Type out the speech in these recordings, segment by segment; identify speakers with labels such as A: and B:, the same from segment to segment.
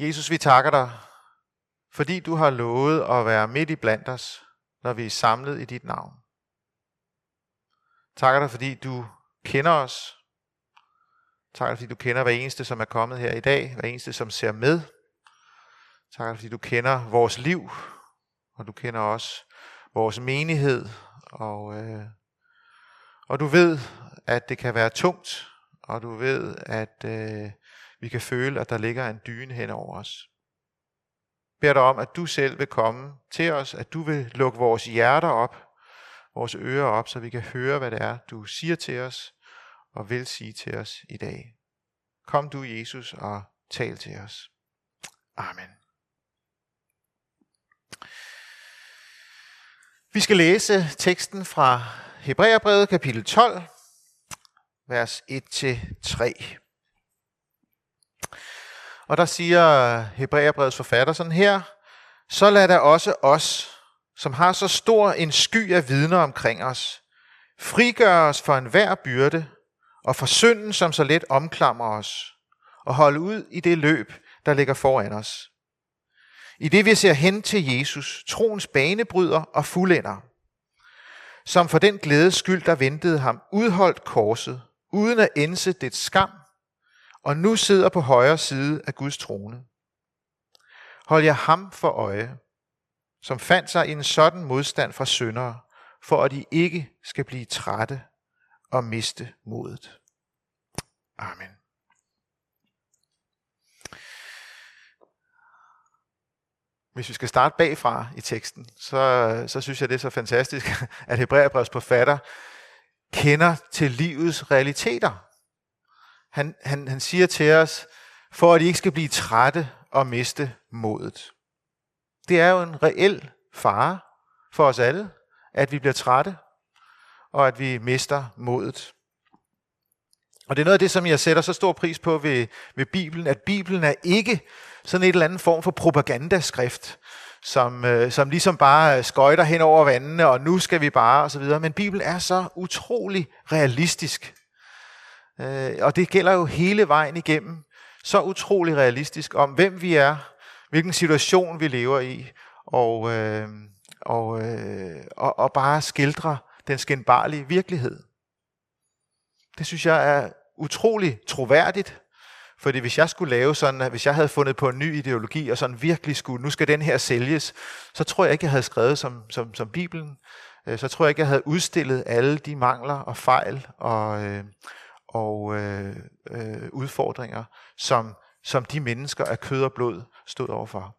A: Jesus, vi takker dig, fordi du har lovet at være midt i blandt os, når vi er samlet i dit navn. Takker dig, fordi du kender os. Takker dig, fordi du kender hver eneste, som er kommet her i dag, hver eneste, som ser med. Takker dig, fordi du kender vores liv, og du kender også vores menighed, og, øh, og du ved, at det kan være tungt, og du ved, at øh, vi kan føle, at der ligger en dyne hen over os. Bær dig om, at du selv vil komme til os, at du vil lukke vores hjerter op, vores ører op, så vi kan høre, hvad det er, du siger til os og vil sige til os i dag. Kom du, Jesus, og tal til os. Amen. Vi skal læse teksten fra Hebræerbrevet kapitel 12, vers 1-3. Og der siger Hebræerbrevets forfatter sådan her, så lad der også os, som har så stor en sky af vidner omkring os, frigøre os for enhver byrde og for synden, som så let omklamrer os, og holde ud i det løb, der ligger foran os. I det vi ser hen til Jesus, troens banebryder og fuldender, som for den glædes skyld, der ventede ham, udholdt korset, uden at ense det skam, og nu sidder på højre side af Guds trone. Hold jer ham for øje, som fandt sig i en sådan modstand fra syndere, for at de ikke skal blive trætte og miste modet. Amen. Hvis vi skal starte bagfra i teksten, så, så synes jeg, det er så fantastisk, at Hebræerbrevs forfatter kender til livets realiteter. Han, han, han siger til os, for at I ikke skal blive trætte og miste modet. Det er jo en reel fare for os alle, at vi bliver trætte, og at vi mister modet. Og det er noget af det, som jeg sætter så stor pris på ved, ved Bibelen, at Bibelen er ikke sådan et eller andet form for propagandaskrift, som, øh, som ligesom bare skøjter hen over vandene, og nu skal vi bare, og så videre. Men Bibelen er så utrolig realistisk. Øh, og det gælder jo hele vejen igennem. Så utrolig realistisk om, hvem vi er, hvilken situation vi lever i, og, øh, og, øh, og, og bare skildre den skændbarlige virkelighed. Det synes jeg er utrolig troværdigt, fordi hvis jeg skulle lave sådan, at hvis jeg havde fundet på en ny ideologi, og sådan virkelig skulle, nu skal den her sælges, så tror jeg ikke, jeg havde skrevet som, som, som Bibelen. Øh, så tror jeg ikke, jeg havde udstillet alle de mangler og fejl og, øh, og øh, øh, udfordringer, som, som de mennesker af kød og blod stod overfor.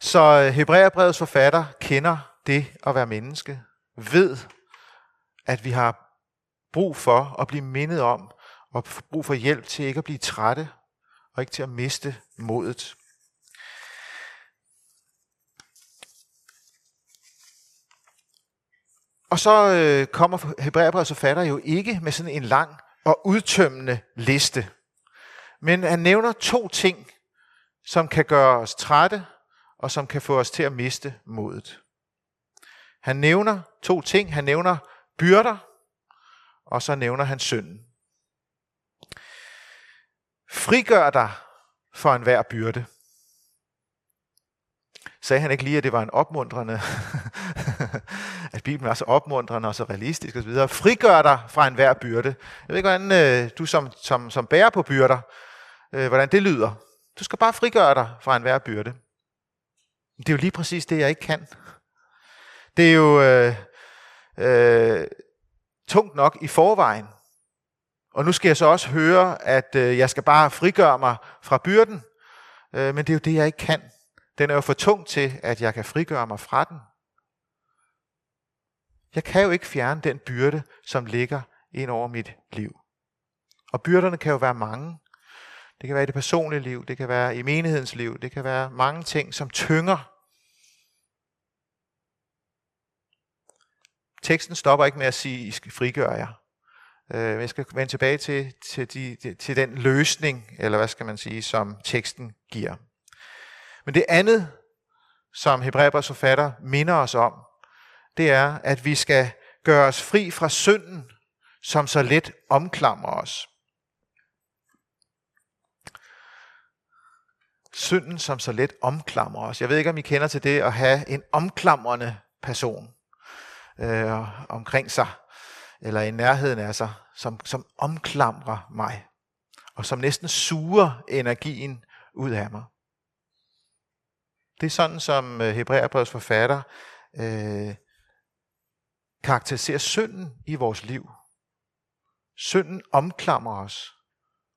A: Så øh, Hebræerbrevets forfatter kender det at være menneske, ved, at vi har brug for at blive mindet om, og brug for hjælp til ikke at blive trætte, og ikke til at miste modet. Og så øh, kommer Hebræerbrevets forfatter jo ikke med sådan en lang og udtømmende liste. Men han nævner to ting, som kan gøre os trætte, og som kan få os til at miste modet. Han nævner to ting. Han nævner byrder, og så nævner han synden. Frigør dig for enhver byrde. Sagde han ikke lige, at det var en opmuntrende, Bibelen er så opmuntrende og så realistisk osv. Frigør dig fra enhver byrde. Jeg ved ikke, hvordan øh, du som, som, som bærer på byrder, øh, hvordan det lyder. Du skal bare frigøre dig fra enhver byrde. Det er jo lige præcis det, jeg ikke kan. Det er jo øh, øh, tungt nok i forvejen. Og nu skal jeg så også høre, at øh, jeg skal bare frigøre mig fra byrden. Øh, men det er jo det, jeg ikke kan. Den er jo for tung til, at jeg kan frigøre mig fra den. Jeg kan jo ikke fjerne den byrde, som ligger ind over mit liv. Og byrderne kan jo være mange. Det kan være i det personlige liv, det kan være i menighedens liv, det kan være mange ting, som tynger. Teksten stopper ikke med at sige, I skal frigøre jer. Øh, jeg skal vende tilbage til, til, de, til den løsning, eller hvad skal man sige, som teksten giver. Men det andet, som Hebræerbrevs forfatter minder os om, det er, at vi skal gøre os fri fra synden, som så let omklamrer os. synden, som så let omklamrer os. Jeg ved ikke, om I kender til det at have en omklamrende person øh, omkring sig, eller i nærheden af sig, som, som omklamrer mig, og som næsten suger energien ud af mig. Det er sådan, som øh, Hebræerbrevets forfatter øh, karakteriserer synden i vores liv. Synden omklamrer os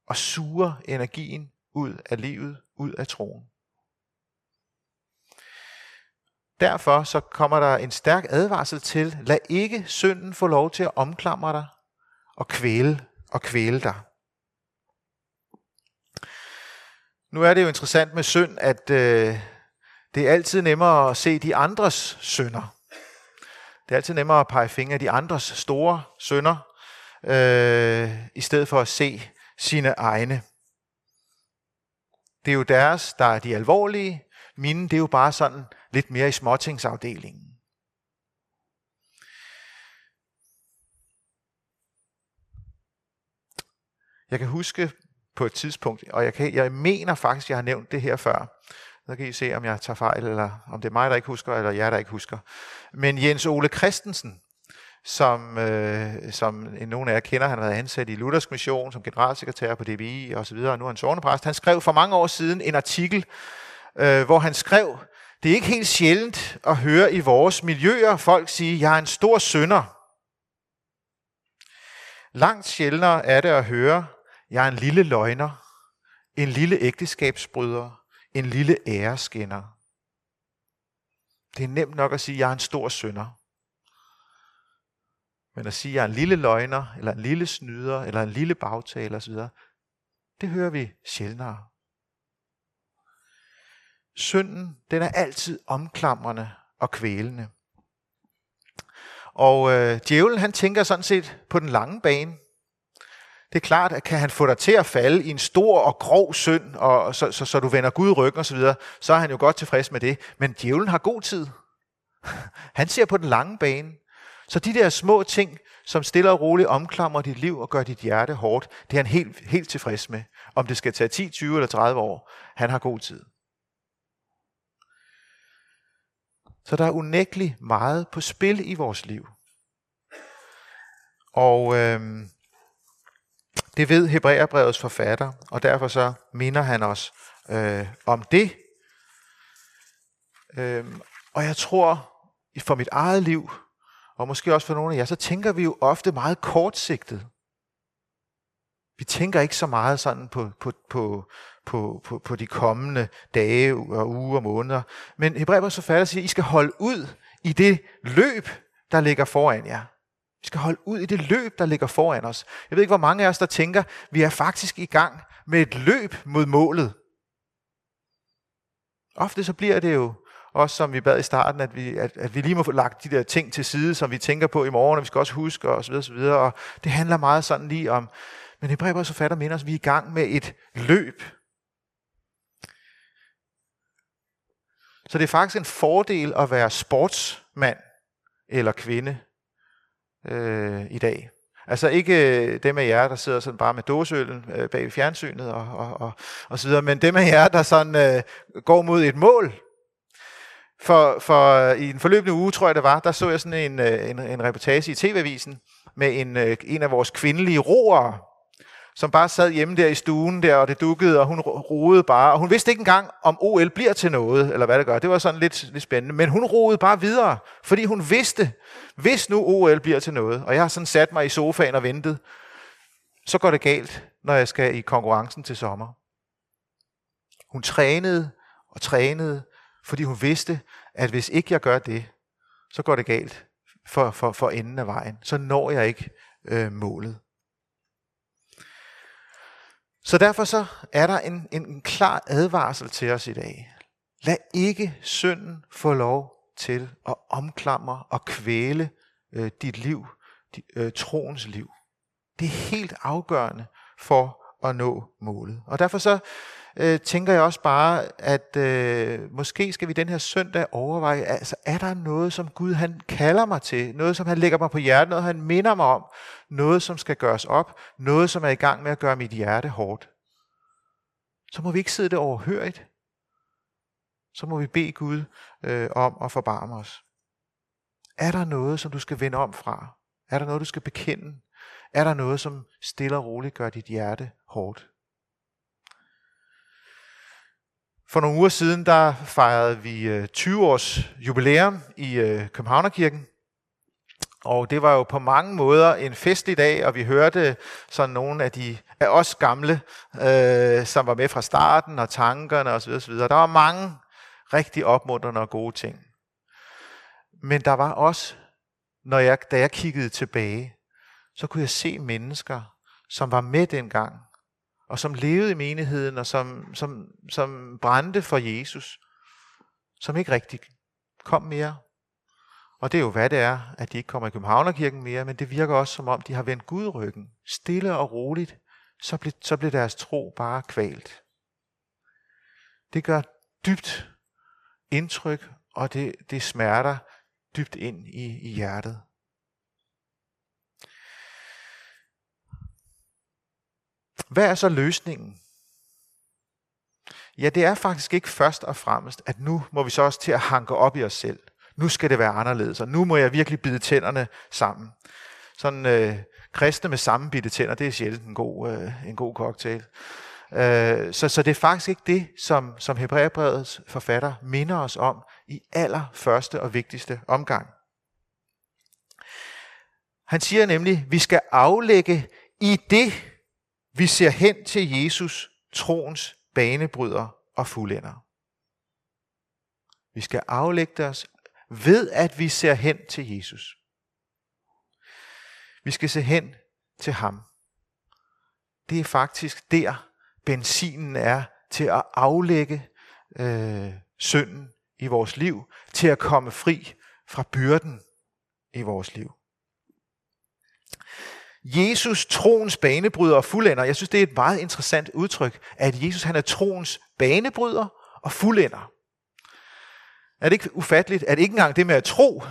A: og suger energien ud af livet, ud af troen. Derfor så kommer der en stærk advarsel til, lad ikke synden få lov til at omklamre dig og kvæle og kvæle dig. Nu er det jo interessant med synd, at øh, det er altid nemmere at se de andres synder. Det er altid nemmere at pege fingre af de andres store synder, øh, i stedet for at se sine egne. Det er jo deres, der er de alvorlige. Mine, det er jo bare sådan lidt mere i småtingsafdelingen. Jeg kan huske på et tidspunkt, og jeg, kan, jeg mener faktisk, jeg har nævnt det her før. Så kan I se, om jeg tager fejl, eller om det er mig, der ikke husker, eller jer, der ikke husker. Men Jens Ole Christensen, som, øh, som nogen af jer kender, han har været ansat i Luthersk Mission som generalsekretær på DBI og så videre, og nu er han sovnepræst. Han skrev for mange år siden en artikel, øh, hvor han skrev, det er ikke helt sjældent at høre i vores miljøer folk sige, jeg er en stor synder. Langt sjældnere er det at høre, jeg er en lille løgner, en lille ægteskabsbryder, en lille æreskinner. Det er nemt nok at sige, jeg er en stor synder. Men at sige, at jeg er en lille løgner, eller en lille snyder, eller en lille bagtaler osv., det hører vi sjældnere. Synden, den er altid omklamrende og kvælende. Og øh, djævlen, han tænker sådan set på den lange bane. Det er klart, at kan han få dig til at falde i en stor og grov synd, og så, så, så du vender Gud ryggen osv., så, videre, så er han jo godt tilfreds med det. Men djævlen har god tid. Han ser på den lange bane. Så de der små ting, som stille og roligt omklamrer dit liv og gør dit hjerte hårdt, det er han helt, helt tilfreds med. Om det skal tage 10, 20 eller 30 år, han har god tid. Så der er unægteligt meget på spil i vores liv. Og øhm, det ved Hebræerbrevets forfatter, og derfor så minder han os øh, om det. Øhm, og jeg tror, for mit eget liv, og måske også for nogle af jer, så tænker vi jo ofte meget kortsigtet. Vi tænker ikke så meget sådan på, på, på, på, på, på de kommende dage og uger og måneder. Men Hebræerbrevets forfatter siger, at I skal holde ud i det løb, der ligger foran jer. Vi skal holde ud i det løb, der ligger foran os. Jeg ved ikke, hvor mange af os, der tænker, vi er faktisk i gang med et løb mod målet. Ofte så bliver det jo også som vi bad i starten, at vi, at, at vi lige må få lagt de der ting til side, som vi tænker på i morgen, og vi skal også huske, og så videre, og så videre. Og det handler meget sådan lige om, men Hebræerbrevets forfatter mener os, at vi er i gang med et løb. Så det er faktisk en fordel at være sportsmand eller kvinde øh, i dag. Altså ikke øh, dem af jer, der sidder sådan bare med dåseølen øh, bag fjernsynet og, og, og, og så videre, men dem af jer, der sådan øh, går mod et mål. For, for i en forløbende uge, tror jeg det var, der så jeg sådan en, øh, en, en reportage i TV-avisen med en, øh, en af vores kvindelige roere, som bare sad hjemme der i stuen der, og det dukkede, og hun roede bare. Og hun vidste ikke engang, om OL bliver til noget, eller hvad det gør. Det var sådan lidt, lidt spændende. Men hun roede bare videre, fordi hun vidste, hvis nu OL bliver til noget, og jeg har sådan sat mig i sofaen og ventet, så går det galt, når jeg skal i konkurrencen til sommer. Hun trænede og trænede, fordi hun vidste, at hvis ikke jeg gør det, så går det galt for, for, for enden af vejen. Så når jeg ikke øh, målet. Så derfor så er der en, en, en klar advarsel til os i dag. Lad ikke synden få lov til at omklamre og kvæle øh, dit liv, dit, øh, troens liv. Det er helt afgørende for at nå målet. Og derfor så øh, tænker jeg også bare, at øh, måske skal vi den her søndag overveje, altså er der noget, som Gud han kalder mig til, noget som han lægger mig på hjertet, noget han minder mig om, noget som skal gøres op, noget som er i gang med at gøre mit hjerte hårdt. Så må vi ikke sidde det overhørigt, så må vi bede Gud øh, om at forbarme os. Er der noget, som du skal vende om fra? Er der noget, du skal bekende? Er der noget, som stille og roligt gør dit hjerte hårdt? For nogle uger siden, der fejrede vi øh, 20 års jubilæum i øh, Københavnerkirken. Og det var jo på mange måder en festlig dag, og vi hørte sådan nogle af de af os gamle, øh, som var med fra starten, og tankerne osv. osv. Der var mange rigtig opmuntrende og gode ting. Men der var også, når jeg, da jeg kiggede tilbage, så kunne jeg se mennesker, som var med dengang, og som levede i menigheden, og som, som, som brændte for Jesus, som ikke rigtig kom mere. Og det er jo, hvad det er, at de ikke kommer i Københavnerkirken mere, men det virker også, som om de har vendt Gud ryggen. Stille og roligt, så bliver, så bliver deres tro bare kvalt. Det gør dybt indtryk, og det, det smerter dybt ind i, i hjertet. Hvad er så løsningen? Ja, det er faktisk ikke først og fremmest, at nu må vi så også til at hanke op i os selv. Nu skal det være anderledes, og nu må jeg virkelig bide tænderne sammen. Sådan øh, kristne med sammenbitte tænder, det er sjældent en god, øh, en god cocktail. Øh, så, så det er faktisk ikke det, som, som Hebræerbrevets forfatter minder os om i allerførste og vigtigste omgang. Han siger nemlig, at vi skal aflægge i det, vi ser hen til Jesus, troens banebryder og fuldender. Vi skal aflægge os ved, at vi ser hen til Jesus. Vi skal se hen til ham. Det er faktisk der, benzinen er til at aflægge øh, synden i vores liv, til at komme fri fra byrden i vores liv. Jesus, troens banebryder og fuldender. Jeg synes, det er et meget interessant udtryk, at Jesus han er troens banebryder og fuldender. Er det ikke ufatteligt, at ikke engang det med at tro,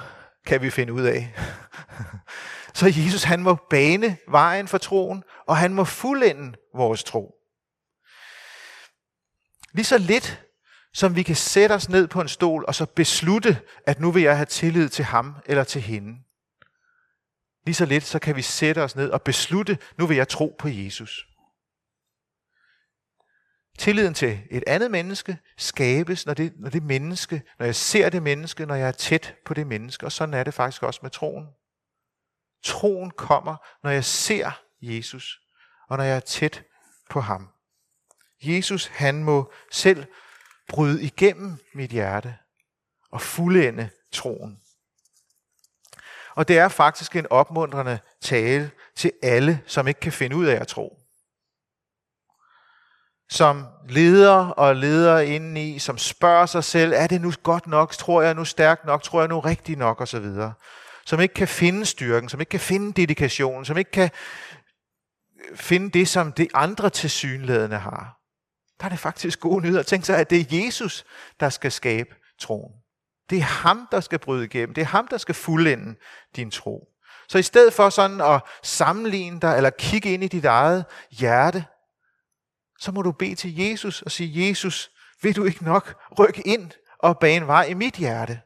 A: kan vi finde ud af. Så Jesus han må bane vejen for troen, og han må fuldende vores tro. Lige så lidt, som vi kan sætte os ned på en stol og så beslutte, at nu vil jeg have tillid til ham eller til hende. Lige så lidt, så kan vi sætte os ned og beslutte, nu vil jeg tro på Jesus. Tilliden til et andet menneske skabes, når det, når det menneske, når jeg ser det menneske, når jeg er tæt på det menneske. Og sådan er det faktisk også med troen. Troen kommer, når jeg ser Jesus, og når jeg er tæt på ham. Jesus, han må selv bryde igennem mit hjerte og fuldende troen. Og det er faktisk en opmuntrende tale til alle, som ikke kan finde ud af at tro. Som leder og leder indeni, som spørger sig selv, er det nu godt nok, tror jeg nu stærkt nok, tror jeg nu rigtigt nok osv. Som ikke kan finde styrken, som ikke kan finde dedikationen, som ikke kan finde det, som de andre tilsyneladende har. Der er det faktisk gode nyheder. Tænk sig, at det er Jesus, der skal skabe troen. Det er ham, der skal bryde igennem. Det er ham, der skal fuldende din tro. Så i stedet for sådan at sammenligne dig, eller kigge ind i dit eget hjerte, så må du bede til Jesus og sige, Jesus, vil du ikke nok rykke ind og bane vej i mit hjerte?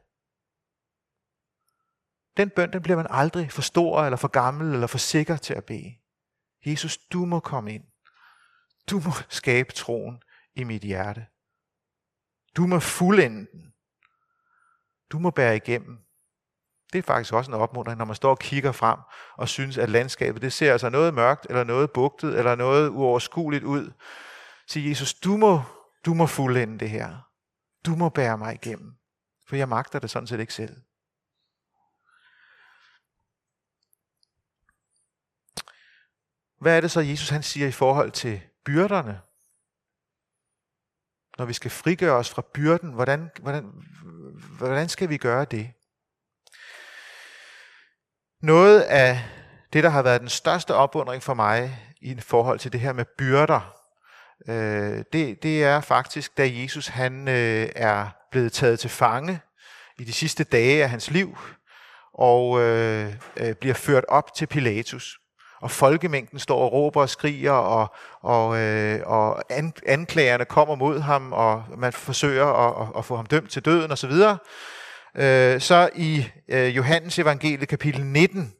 A: Den bøn, den bliver man aldrig for stor, eller for gammel, eller for sikker til at bede. Jesus, du må komme ind. Du må skabe troen i mit hjerte. Du må fuldende den. Du må bære igennem. Det er faktisk også en opmuntring, når man står og kigger frem og synes, at landskabet det ser altså noget mørkt, eller noget bugtet, eller noget uoverskueligt ud. Sig Jesus, du må, du må fuldende det her. Du må bære mig igennem. For jeg magter det sådan set ikke selv. Hvad er det så, Jesus han siger i forhold til byrderne? Når vi skal frigøre os fra byrden, hvordan, hvordan, hvordan skal vi gøre det? Noget af det, der har været den største opundring for mig i forhold til det her med byrder, øh, det, det er faktisk, da Jesus han øh, er blevet taget til fange i de sidste dage af hans liv, og øh, øh, bliver ført op til Pilatus. Og folkemængden står og råber og skriger, og, og, øh, og anklagerne kommer mod ham, og man forsøger at, at få ham dømt til døden osv. Øh, så i øh, Johannes evangelie kapitel 19,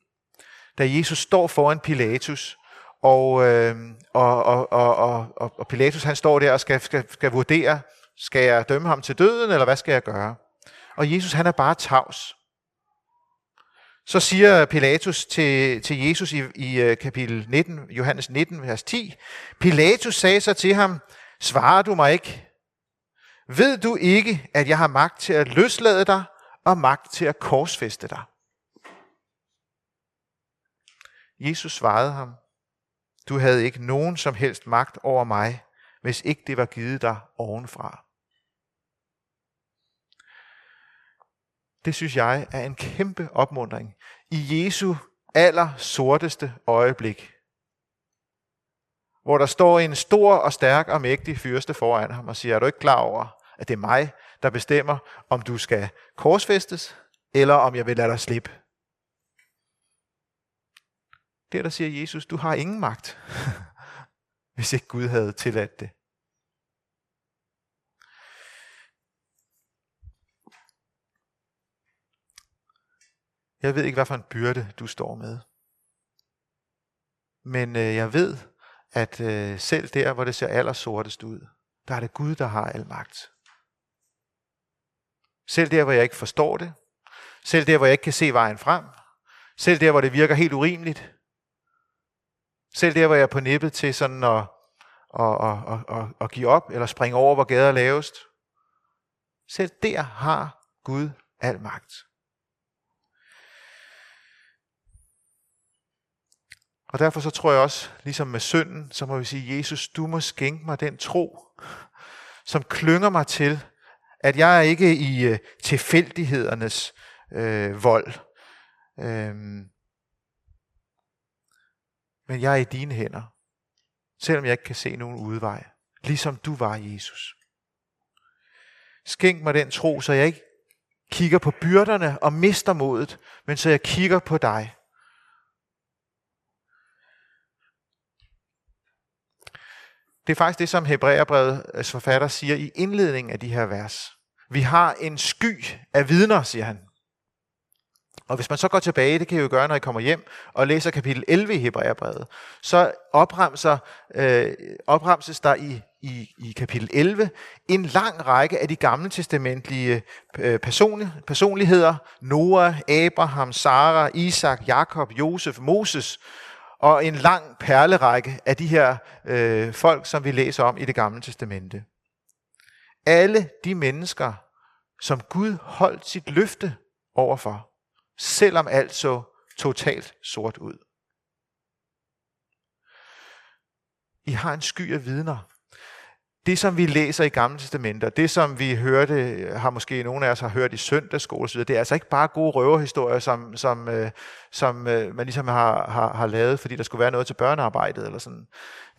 A: da Jesus står foran Pilatus, og, øh, og, og, og, og, og Pilatus han står der og skal, skal, skal vurdere, skal jeg dømme ham til døden, eller hvad skal jeg gøre? Og Jesus han er bare tavs. Så siger Pilatus til, til Jesus i, i øh, kapitel 19, Johannes 19, vers 10, Pilatus sagde så til ham, svarer du mig ikke? Ved du ikke, at jeg har magt til at løslade dig og magt til at korsfeste dig? Jesus svarede ham, du havde ikke nogen som helst magt over mig, hvis ikke det var givet dig ovenfra. Det synes jeg er en kæmpe opmundring i Jesu aller sorteste øjeblik. Hvor der står en stor og stærk og mægtig fyrste foran ham og siger, er du ikke klar over, at det er mig, der bestemmer, om du skal korsfæstes, eller om jeg vil lade dig slippe? Der, der siger Jesus, du har ingen magt, hvis ikke Gud havde tilladt det. Jeg ved ikke, hvad for en byrde du står med. Men øh, jeg ved, at øh, selv der, hvor det ser allersortest ud, der er det Gud, der har al magt. Selv der, hvor jeg ikke forstår det, selv der, hvor jeg ikke kan se vejen frem, selv der, hvor det virker helt urimeligt, selv der, hvor jeg er på nippet til sådan at, at, at, at, at, at give op, eller springe over, hvor gader er lavest, selv der har Gud al magt. Og derfor så tror jeg også, ligesom med synden, så må vi sige, Jesus, du må skænke mig den tro, som klynger mig til, at jeg er ikke i øh, tilfældighedernes øh, vold. Øhm, men jeg er i dine hænder, selvom jeg ikke kan se nogen udvej, ligesom du var, Jesus. Skænk mig den tro, så jeg ikke kigger på byrderne og mister modet, men så jeg kigger på dig. Det er faktisk det, som Hebræerbrevets øh, forfatter siger i indledningen af de her vers. Vi har en sky af vidner, siger han. Og hvis man så går tilbage, det kan I jo gøre, når I kommer hjem, og læser kapitel 11 i Hebræerbrevet, så opremser, øh, opremses der i, i, i kapitel 11 en lang række af de gamle testamentlige øh, personligheder. Noah, Abraham, Sara, Isak, Jakob, Josef, Moses, og en lang perlerække af de her øh, folk, som vi læser om i det gamle testamente. Alle de mennesker, som Gud holdt sit løfte overfor, selvom alt så totalt sort ud. I har en sky af vidner. Det, som vi læser i Gamle Testamenter, det, som vi hørte, har måske nogle af os har hørt i søndagsskole osv., det er altså ikke bare gode røverhistorier, som, som, øh, som øh, man ligesom har, har, har lavet, fordi der skulle være noget til børnearbejdet eller sådan.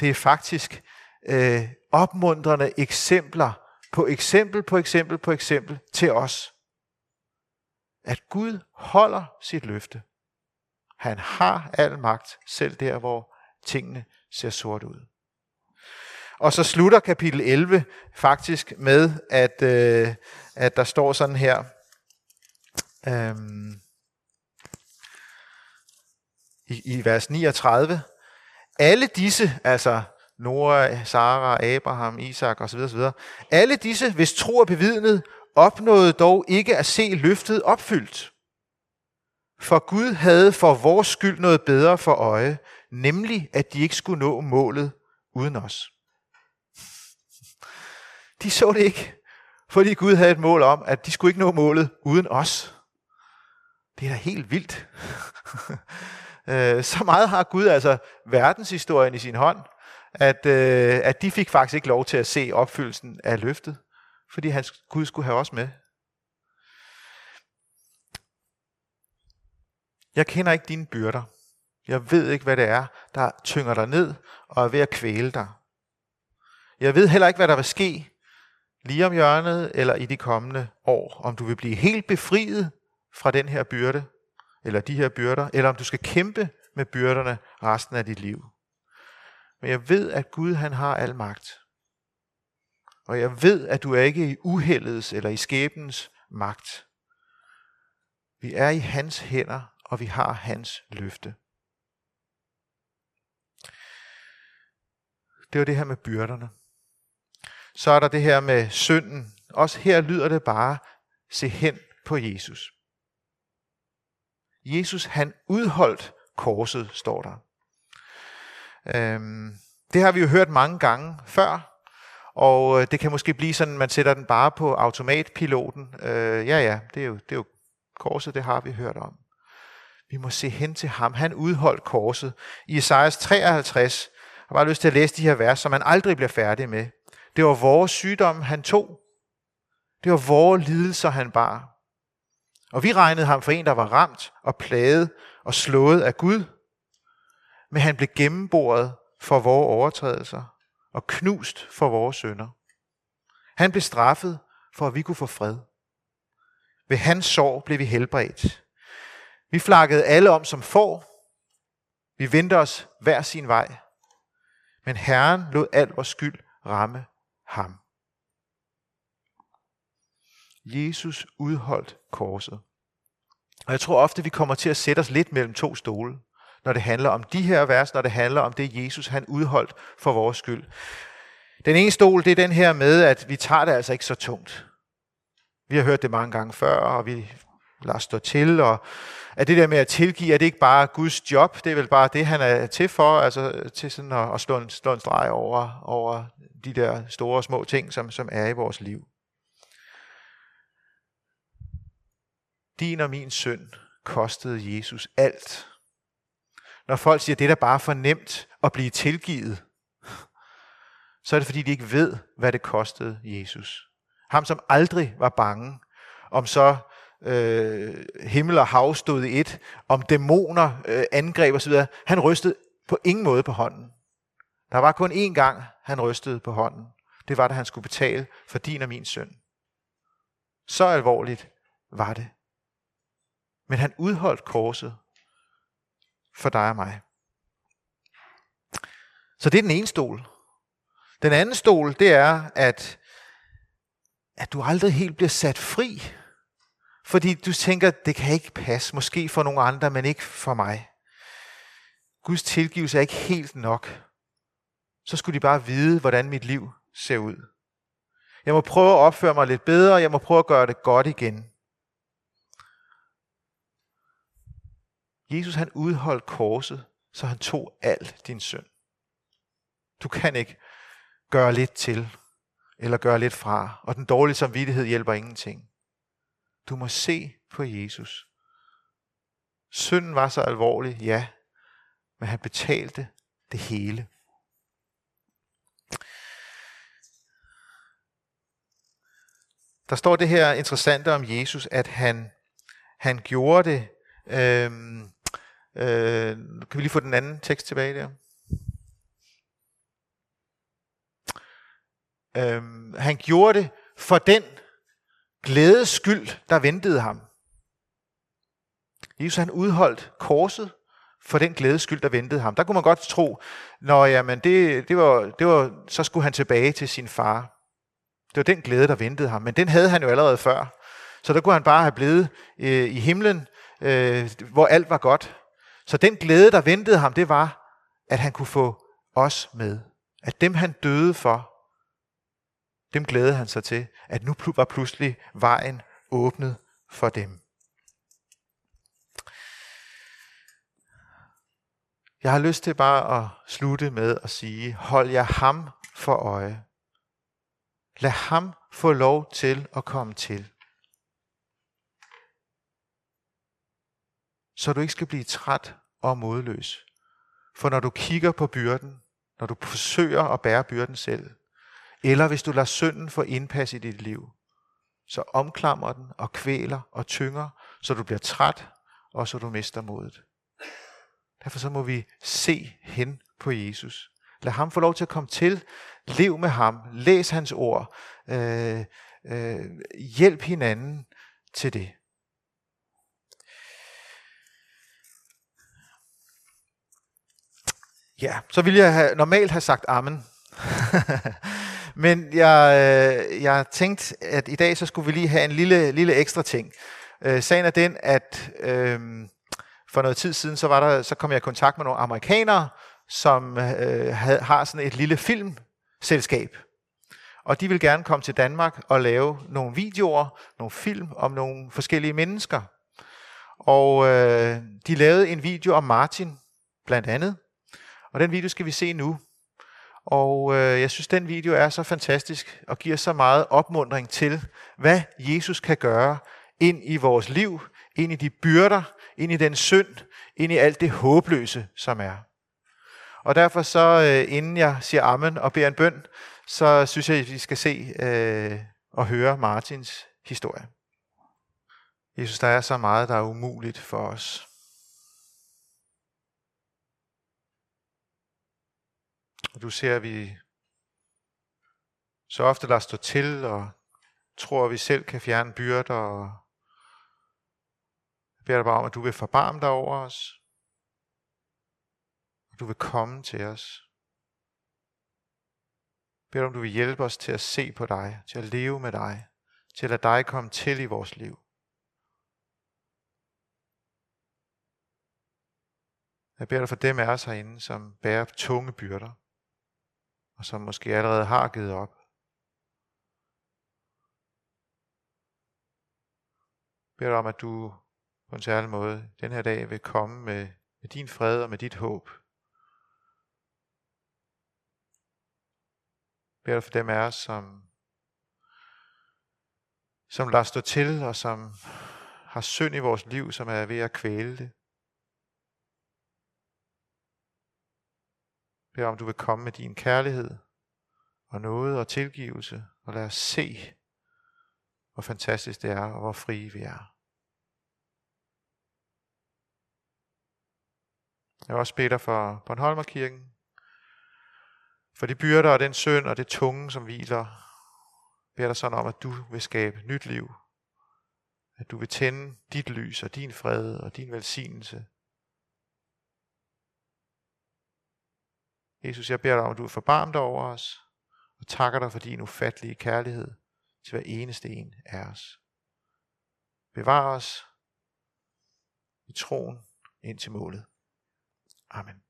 A: Det er faktisk øh, opmuntrende eksempler på eksempel på eksempel på eksempel til os. At Gud holder sit løfte. Han har al magt, selv der, hvor tingene ser sort ud. Og så slutter kapitel 11 faktisk med, at, øh, at der står sådan her. Øhm, i, I vers 39. Alle disse, altså Noah, Sara, Abraham, Isak osv., osv. Alle disse, hvis tro er bevidnet, opnåede dog ikke at se løftet opfyldt. For Gud havde for vores skyld noget bedre for øje, nemlig at de ikke skulle nå målet uden os. De så det ikke, fordi Gud havde et mål om, at de skulle ikke nå målet uden os. Det er da helt vildt. Øh, så meget har Gud altså verdenshistorien i sin hånd, at, øh, at de fik faktisk ikke lov til at se opfyldelsen af løftet, fordi hans Gud skulle have os med. Jeg kender ikke dine byrder. Jeg ved ikke, hvad det er, der tynger dig ned og er ved at kvæle dig. Jeg ved heller ikke, hvad der vil ske lige om hjørnet eller i de kommende år. Om du vil blive helt befriet fra den her byrde, eller de her byrder, eller om du skal kæmpe med byrderne resten af dit liv. Men jeg ved, at Gud han har al magt. Og jeg ved, at du er ikke i uheldets eller i skæbens magt. Vi er i hans hænder, og vi har hans løfte. Det var det her med byrderne. Så er der det her med synden. Også her lyder det bare, se hen på Jesus. Jesus han udholdt korset, står der. Øhm, det har vi jo hørt mange gange før, og øh, det kan måske blive sådan, man sætter den bare på automatpiloten. Øh, ja, ja, det er, jo, det er jo korset, det har vi hørt om. Vi må se hen til ham. Han udholdt korset. I Esajas 53, jeg har bare lyst til at læse de her vers, som man aldrig bliver færdig med. Det var vores sygdom, han tog. Det var vores lidelser, han bar. Og vi regnede ham for en, der var ramt og plaget og slået af Gud. Men han blev gennemboret for vores overtrædelser og knust for vores sønder. Han blev straffet, for at vi kunne få fred. Ved hans sorg blev vi helbredt. Vi flakkede alle om som får. Vi vendte os hver sin vej. Men Herren lod al vores skyld ramme ham. Jesus udholdt korset. Og jeg tror ofte, vi kommer til at sætte os lidt mellem to stole, når det handler om de her vers, når det handler om det, Jesus han udholdt for vores skyld. Den ene stol, det er den her med, at vi tager det altså ikke så tungt. Vi har hørt det mange gange før, og vi lader stå til, og at det der med at tilgive, er det ikke bare Guds job, det er vel bare det, han er til for, altså til sådan at, at slå, en, slå en streg over, over de der store og små ting, som, som er i vores liv. Din og min synd kostede Jesus alt. Når folk siger, at det er da bare for nemt at blive tilgivet, så er det fordi, de ikke ved, hvad det kostede Jesus. Ham, som aldrig var bange, om så øh, himmel og hav stod i et, om dæmoner øh, angreb osv., han rystede på ingen måde på hånden. Der var kun én gang, han rystede på hånden. Det var, da han skulle betale for din og min søn. Så alvorligt var det. Men han udholdt korset for dig og mig. Så det er den ene stol. Den anden stol, det er, at, at du aldrig helt bliver sat fri. Fordi du tænker, det kan ikke passe. Måske for nogle andre, men ikke for mig. Guds tilgivelse er ikke helt nok. Så skulle de bare vide, hvordan mit liv ser ud. Jeg må prøve at opføre mig lidt bedre. Jeg må prøve at gøre det godt igen. Jesus han udholdt korset, så han tog al din synd. Du kan ikke gøre lidt til, eller gøre lidt fra, og den dårlige samvittighed hjælper ingenting. Du må se på Jesus. Synden var så alvorlig, ja, men han betalte det hele. Der står det her interessante om Jesus, at han, han gjorde det øhm, Øh, kan vi lige få den anden tekst tilbage der? Øhm, han gjorde det for den glædes skyld, der ventede ham. Jesus han udholdt korset for den glædes skyld, der ventede ham. Der kunne man godt tro, når jamen det, det, var, det var, så skulle han tilbage til sin far. Det var den glæde, der ventede ham. Men den havde han jo allerede før. Så der kunne han bare have blevet øh, i himlen, øh, hvor alt var godt. Så den glæde, der ventede ham, det var, at han kunne få os med. At dem, han døde for, dem glædede han sig til, at nu var pludselig vejen åbnet for dem. Jeg har lyst til bare at slutte med at sige, hold jer ham for øje. Lad ham få lov til at komme til. så du ikke skal blive træt og modløs. For når du kigger på byrden, når du forsøger at bære byrden selv, eller hvis du lader synden få indpas i dit liv, så omklamrer den og kvæler og tynger, så du bliver træt, og så du mister modet. Derfor så må vi se hen på Jesus. Lad ham få lov til at komme til. Lev med ham. Læs hans ord. Øh, øh, hjælp hinanden til det. Ja, så ville jeg have, normalt have sagt amen. Men jeg, øh, jeg tænkte, at i dag så skulle vi lige have en lille, lille ekstra ting. Øh, sagen er den, at øh, for noget tid siden, så, var der, så kom jeg i kontakt med nogle amerikanere, som øh, havde, har sådan et lille filmselskab. Og de vil gerne komme til Danmark og lave nogle videoer, nogle film om nogle forskellige mennesker. Og øh, de lavede en video om Martin, blandt andet. Og den video skal vi se nu. Og øh, jeg synes, den video er så fantastisk og giver så meget opmundring til, hvad Jesus kan gøre ind i vores liv, ind i de byrder, ind i den synd, ind i alt det håbløse, som er. Og derfor så, øh, inden jeg siger amen og beder en bøn, så synes jeg, at vi skal se øh, og høre Martins historie. Jesus, der er så meget, der er umuligt for os. Og du ser, at vi så ofte lader stå til og tror, at vi selv kan fjerne byrder. Og jeg beder dig bare om, at du vil forbarme dig over os. Du vil komme til os. Bed om, du vil hjælpe os til at se på dig, til at leve med dig, til at lade dig komme til i vores liv. Jeg beder dig for dem af os herinde, som bærer tunge byrder og som måske allerede har givet op. Jeg beder om, at du på en særlig måde den her dag vil komme med, med din fred og med dit håb. Jeg beder for dem af os, som, som lader stå til, og som har synd i vores liv, som er ved at kvæle det. Bed om, du vil komme med din kærlighed og noget og tilgivelse, og lad os se, hvor fantastisk det er, og hvor frie vi er. Jeg vil også bede dig for Bornholmerkirken, for de byrder og den synd og det tunge, som hviler. Beder dig sådan om, at du vil skabe nyt liv. At du vil tænde dit lys og din fred og din velsignelse Jesus, jeg beder dig om, at du er forbarm dig over os, og takker dig for din ufattelige kærlighed til hver eneste en af os. Bevar os i troen ind til målet. Amen.